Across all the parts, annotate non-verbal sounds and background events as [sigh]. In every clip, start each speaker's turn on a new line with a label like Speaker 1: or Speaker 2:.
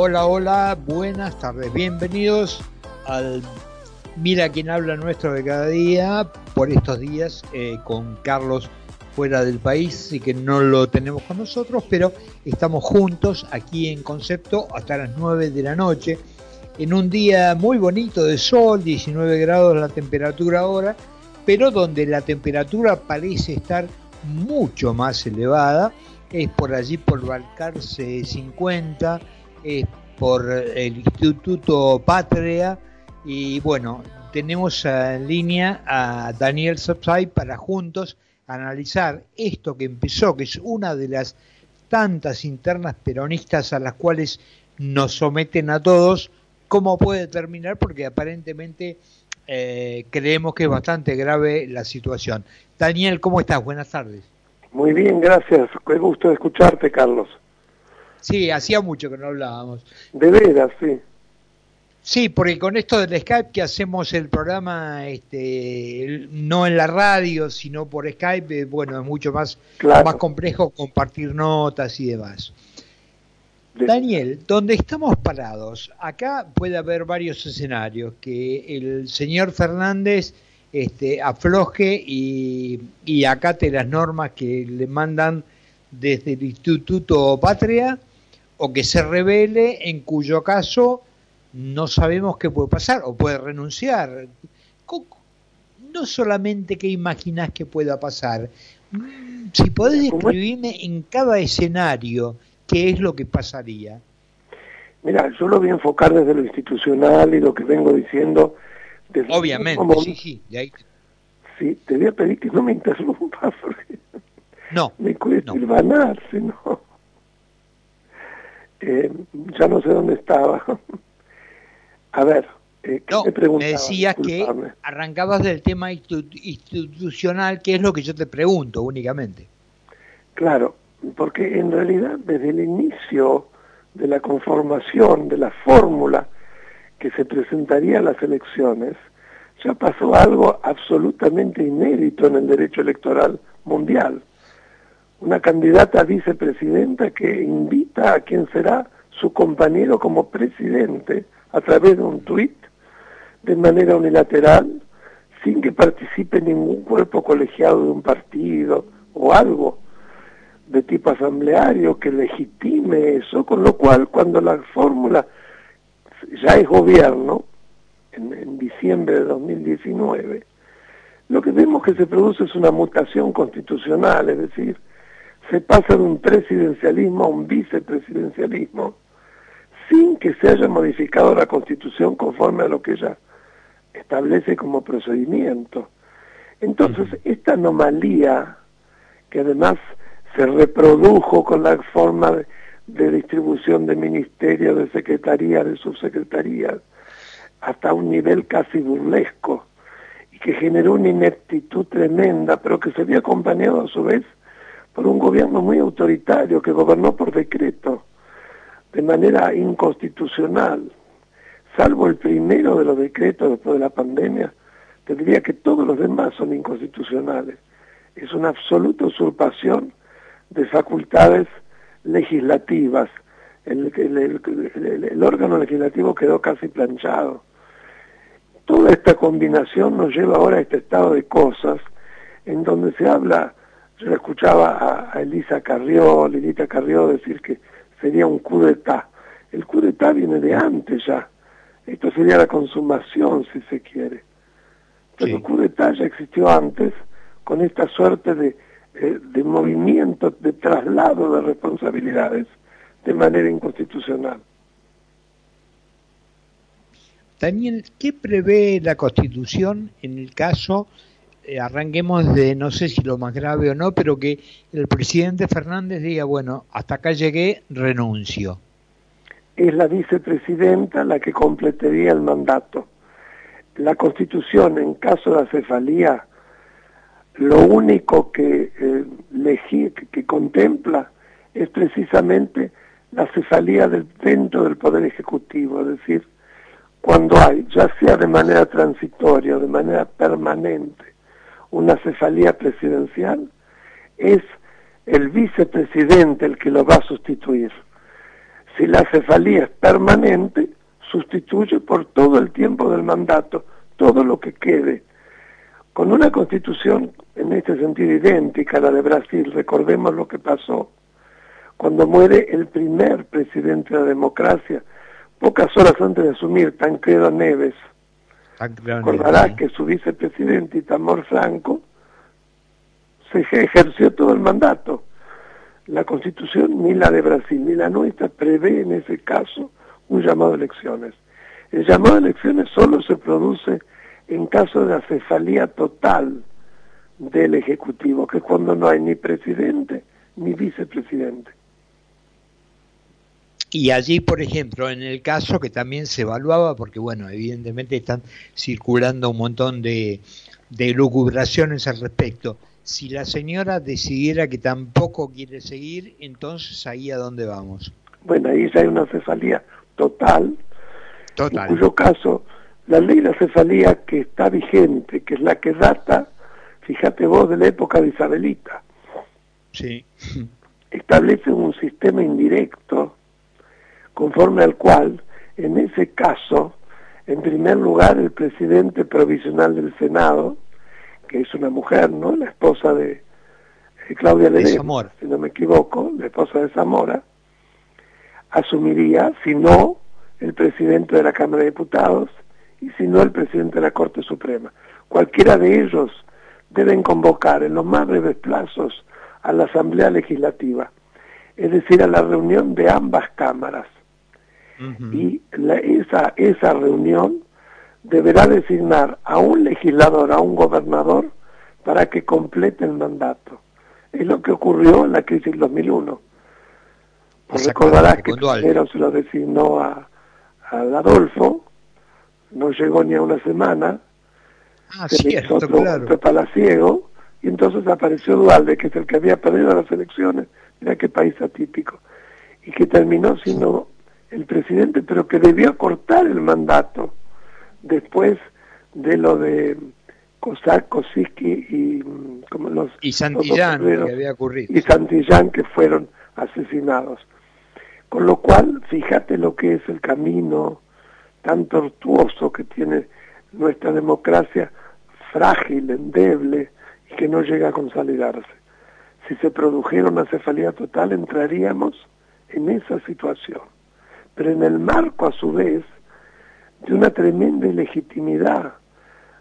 Speaker 1: hola, hola, buenas tardes, bienvenidos al Mira quién habla nuestro de cada día, por estos días eh, con Carlos fuera del país y que no lo tenemos con nosotros, pero estamos juntos aquí en Concepto hasta las 9 de la noche, en un día muy bonito de sol, 19 grados la temperatura ahora, pero donde la temperatura parece estar mucho más elevada, es por allí por Balcarce 50, es por el Instituto Patria y bueno, tenemos en línea a Daniel Subsay para juntos analizar esto que empezó, que es una de las tantas internas peronistas a las cuales nos someten a todos, cómo puede terminar, porque aparentemente eh, creemos que es bastante grave la situación. Daniel, ¿cómo estás? Buenas tardes.
Speaker 2: Muy bien, gracias. Qué gusto escucharte, Carlos.
Speaker 1: Sí, hacía mucho que no hablábamos.
Speaker 2: De veras, sí.
Speaker 1: Sí, porque con esto del Skype que hacemos el programa este, no en la radio, sino por Skype, eh, bueno, es mucho más, más complejo compartir notas y demás. Daniel, donde estamos parados, acá puede haber varios escenarios, que el señor Fernández este, afloje y, y acate las normas que le mandan desde el Instituto Patria, o que se revele, en cuyo caso no sabemos qué puede pasar, o puede renunciar. No solamente qué imaginas que pueda pasar, mm, si podés describirme en cada escenario qué es lo que pasaría.
Speaker 2: Mira, yo lo voy a enfocar desde lo institucional y lo que vengo diciendo.
Speaker 1: Desde Obviamente, sí, sí.
Speaker 2: Sí, te voy a pedir que no me interrumpas porque
Speaker 1: no,
Speaker 2: me cuesta no. no. Eh, ya no sé dónde estaba. [laughs] A ver,
Speaker 1: eh, ¿qué me decías que arrancabas del tema institucional, que es lo que yo te pregunto únicamente.
Speaker 2: Claro, porque en realidad desde el inicio de la conformación de la fórmula que se presentaría a las elecciones, ya pasó algo absolutamente inédito en el derecho electoral mundial. Una candidata a vicepresidenta que invita a quien será su compañero como presidente a través de un tuit, de manera unilateral, sin que participe ningún cuerpo colegiado de un partido o algo de tipo asambleario que legitime eso, con lo cual cuando la fórmula ya es gobierno, en, en diciembre de 2019, lo que vemos que se produce es una mutación constitucional, es decir, se pasa de un presidencialismo a un vicepresidencialismo, sin que se haya modificado la Constitución conforme a lo que ella establece como procedimiento. Entonces, esta anomalía, que además se reprodujo con la forma de, distribución de ministerios, de secretaría, de subsecretarías, hasta un nivel casi burlesco, y que generó una ineptitud tremenda, pero que se vio acompañado a su vez por un gobierno muy autoritario que gobernó por decreto de manera inconstitucional, salvo el primero de los decretos después de la pandemia, te diría que todos los demás son inconstitucionales. Es una absoluta usurpación de facultades legislativas. El, el, órgano legislativo quedó casi planchado. Toda esta combinación nos lleva ahora a este estado de cosas en donde se habla, yo escuchaba a, Elisa Carrió, Lilita Carrió decir que sería un coup d'etat. El coup d'etat viene de antes ya. Esto sería la consumación, si se quiere. Pero el coup d'etat ya existió antes, con esta suerte de, eh, de movimiento, de traslado de responsabilidades de manera inconstitucional.
Speaker 1: Daniel, ¿qué prevé la Constitución en el caso eh, arranquemos de, no sé si lo más grave o no, pero que el presidente Fernández diga, bueno, hasta acá llegué, renuncio.
Speaker 2: Es la vicepresidenta la que completaría el mandato. La Constitución, en caso de acefalía, lo único que, eh, que contempla es precisamente la cefalía dentro del Poder Ejecutivo, es decir, cuando hay, ya sea de manera transitoria o de manera permanente, una cefalía presidencial, es el vicepresidente el que lo va a sustituir. Si la cefalía es permanente, sustituye por todo el tiempo del mandato todo lo que quede. Con una constitución en este sentido idéntica a la de Brasil, recordemos lo que pasó cuando muere el primer presidente de la democracia, pocas horas antes de asumir Tancredo Neves. Recordará que su vicepresidente Itamor Franco se ejerció todo el mandato. La constitución, ni la de Brasil ni la nuestra, prevé en ese caso un llamado a elecciones. El llamado a elecciones solo se produce en caso de acefalía total del Ejecutivo, que es cuando no hay ni presidente ni vicepresidente.
Speaker 1: Y allí, por ejemplo, en el caso que también se evaluaba, porque bueno, evidentemente están circulando un montón de, de lucubraciones al respecto, si la señora decidiera que tampoco quiere seguir, entonces ahí a dónde vamos.
Speaker 2: Bueno, ahí ya hay una cefalía total, total. en cuyo caso la ley de cefalía que está vigente, que es la que data, fíjate vos, de la época de Isabelita,
Speaker 1: sí.
Speaker 2: establece un sistema indirecto conforme al cual, en ese caso, en primer lugar, el presidente provisional del Senado, que es una mujer, ¿no? La esposa de Claudia Ledesma, si no me equivoco, la esposa de Zamora, asumiría, si no, el presidente de la Cámara de Diputados y si no, el presidente de la Corte Suprema. Cualquiera de ellos deben convocar en los más breves plazos a la Asamblea Legislativa, es decir, a la reunión de ambas cámaras. Y esa, esa reunión deberá designar a un legislador, a un gobernador, para que complete el mandato. Es lo que ocurrió en la crisis 2001. Pues recordarás que primero se lo designó a, Adolfo, no llegó ni a una semana,
Speaker 1: ah, se le hizo otro,
Speaker 2: claro. palaciego, y entonces apareció Dualde, que es el que había perdido las elecciones, mira qué país atípico, y que terminó siendo el presidente, pero que debió cortar el mandato después de lo de Cossack, Kosiski y como los
Speaker 1: y Santillán que había ocurrido
Speaker 2: y Santillán que fueron asesinados con lo cual fíjate lo que es el camino tan tortuoso que tiene nuestra democracia frágil, endeble y que no llega a consolidarse. Si se produjera una cefalía total entraríamos en esa situación. Pero en el marco a su vez de una tremenda ilegitimidad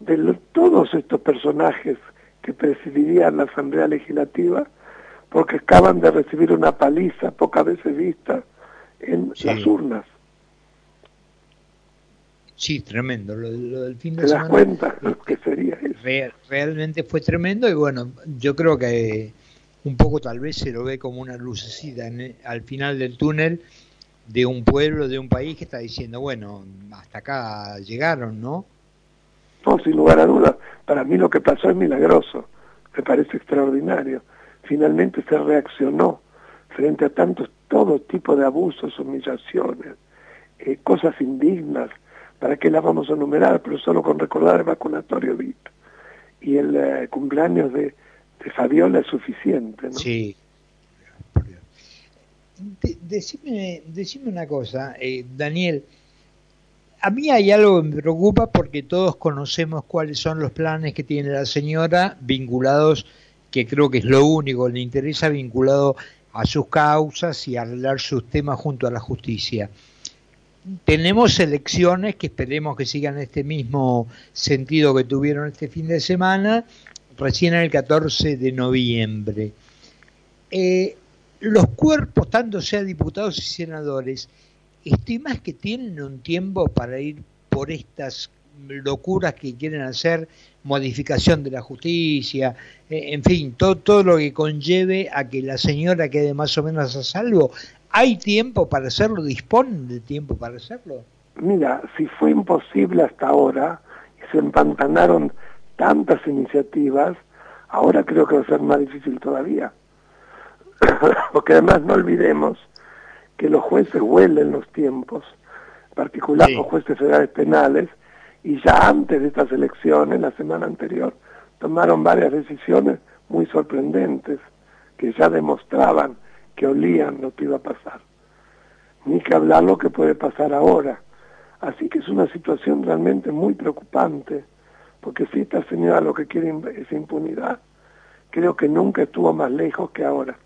Speaker 2: de todos estos personajes que presidirían la Asamblea Legislativa, porque acaban de recibir una paliza pocas veces vista en las urnas.
Speaker 1: Sí, tremendo. Lo, del fin de
Speaker 2: ¿Te das cuenta lo que sería
Speaker 1: eso? realmente fue tremendo y bueno, yo creo que un poco tal vez se lo ve como una lucecita al final del túnel de un pueblo, de un país que está diciendo, bueno, hasta acá llegaron, ¿no?
Speaker 2: No, sin lugar a dudas. Para mí lo que pasó es milagroso. Me parece extraordinario. Finalmente se reaccionó frente a tantos, todo tipo de abusos, humillaciones, eh, cosas indignas. ¿Para qué las vamos a enumerar? Pero solo con recordar el vacunatorio VIP y el eh, cumpleaños de, de Fabiola es suficiente, ¿no?
Speaker 1: Sí, decime, decime una cosa, eh, Daniel. A mí hay algo que me preocupa porque todos conocemos cuáles son los planes que tiene la señora vinculados, que creo que es lo único que le interesa, vinculado a sus causas y arreglar sus temas junto a la justicia. Tenemos elecciones que esperemos que sigan este mismo sentido que tuvieron este fin de semana, recién el 14 de noviembre. Eh, los cuerpos, tanto sea diputados y senadores, estimas que tienen un tiempo para ir por estas locuras que quieren hacer, modificación de la justicia, eh, en fin, todo, todo lo que conlleve a que la señora quede más o menos a salvo. ¿Hay tiempo para hacerlo? ¿Disponen de tiempo para hacerlo?
Speaker 2: Mira, si fue imposible hasta ahora y se empantanaron tantas iniciativas, ahora creo que va a ser más difícil todavía. [laughs] porque además no olvidemos que los jueces huelen los tiempos, en particular los jueces federales penales, y ya antes de estas elecciones, la semana anterior, tomaron varias decisiones muy sorprendentes que ya demostraban que olían lo que iba a pasar. ni que hablar lo que puede pasar ahora. Así que es una situación realmente muy preocupante, porque si esta señora lo que quiere es impunidad, creo que nunca estuvo más lejos que ahora.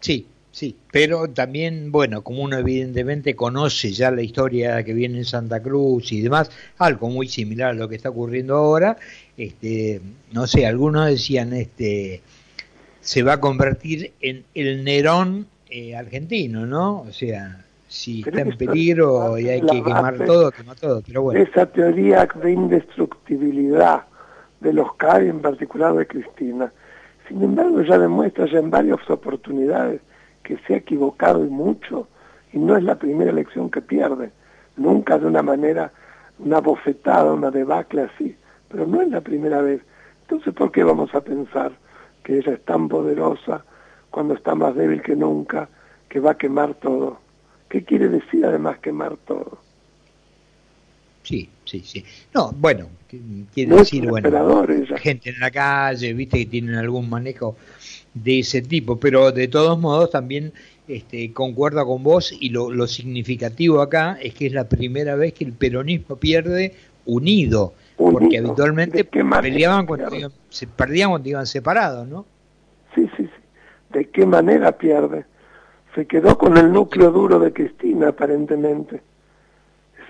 Speaker 1: Sí, sí, pero también, bueno, como uno evidentemente conoce ya la historia que viene en Santa Cruz y demás, algo muy similar a lo que está ocurriendo ahora, este, no sé, algunos decían, este, se va a convertir en el Nerón eh, argentino, ¿no? O sea, si está en peligro y hay que quemar todo, quema todo, pero bueno.
Speaker 2: Esa teoría de indestructibilidad de los CAI, en particular de Cristina, sin embargo ya demuestra ya en varias oportunidades que se ha equivocado y mucho, y no es la primera elección que pierde, nunca de una manera, una bofetada, una debacle así, pero no es la primera vez. Entonces, ¿por qué vamos a pensar que ella es tan poderosa cuando está más débil que nunca, que va a quemar todo? ¿Qué quiere decir además quemar todo?
Speaker 1: Sí, sí, sí. No, bueno, quiere decir, bueno, gente en la calle, viste que tienen algún manejo de ese tipo, pero de todos modos también este, concuerdo con vos y lo, lo significativo acá es que es la primera vez que el peronismo pierde unido, porque habitualmente peleaban cuando se perdían cuando iban separados, ¿no?
Speaker 2: Sí, sí, sí. ¿De qué manera pierde? Se quedó con el núcleo duro de Cristina, aparentemente,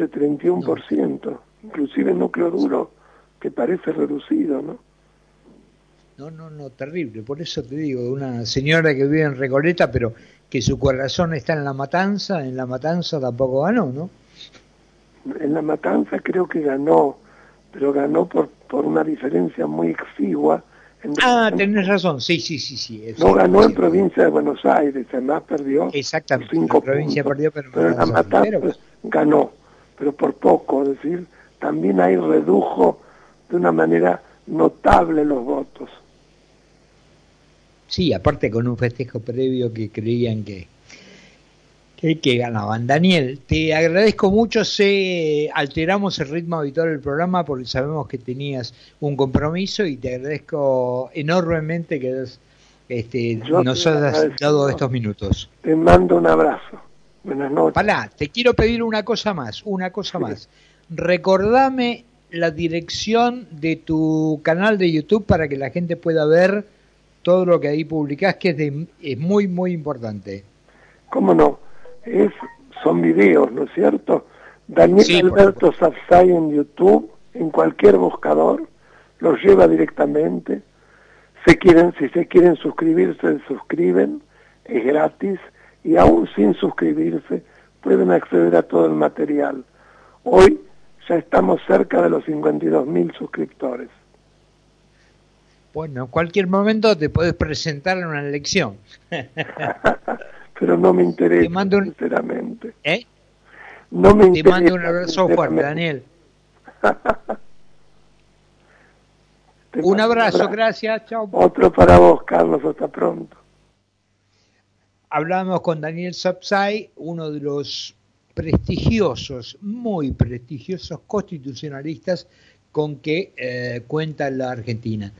Speaker 2: ese 31%, inclusive el núcleo duro que parece reducido, ¿no?
Speaker 1: No, no, no, terrible. Por eso te digo, una señora que vive en Recoleta, pero que su corazón está en la matanza, en la matanza tampoco ganó, ¿no?
Speaker 2: En la matanza creo que ganó, pero ganó por, por una diferencia muy exigua.
Speaker 1: ah, tenés razón, sí, sí, sí. sí
Speaker 2: no ganó en provincia de Buenos Aires, además perdió.
Speaker 1: Exactamente, cinco provincia perdió, pero,
Speaker 2: en la matanza ganó, pero por poco, es decir, también ahí redujo de una manera notable los votos.
Speaker 1: Sí, aparte con un festejo previo que creían que, que, ganaban. Daniel, te agradezco mucho. Se alteramos el ritmo habitual del programa porque sabemos que tenías un compromiso y te agradezco enormemente que este, nos hayas dado estos minutos.
Speaker 2: Te mando un abrazo. Buenas noches.
Speaker 1: Palá, te quiero pedir una cosa más, una cosa más. Recordame la dirección de tu canal de YouTube para que la gente pueda ver todo lo que ahí publicás, que es, de, es muy, muy importante.
Speaker 2: ¿Cómo no? Es, son videos, ¿no es cierto? Daniel Alberto Safsay en YouTube, en cualquier buscador, los lleva directamente. Se quieren, si se quieren suscribir, se suscriben, es gratis, y aún sin suscribirse pueden acceder a todo el material. Hoy ya estamos cerca de los 52.000 suscriptores.
Speaker 1: Bueno, en cualquier momento te puedes presentar en una elección. [laughs]
Speaker 2: Pero no me interesa, sinceramente.
Speaker 1: ¿Eh?
Speaker 2: No me
Speaker 1: te mando un abrazo fuerte, Daniel. [laughs] un abrazo, gracias, chao.
Speaker 2: Otro para vos, Carlos, hasta pronto.
Speaker 1: Hablamos con Daniel Sapsay, uno de los prestigiosos, muy prestigiosos constitucionalistas con que eh, cuenta la Argentina.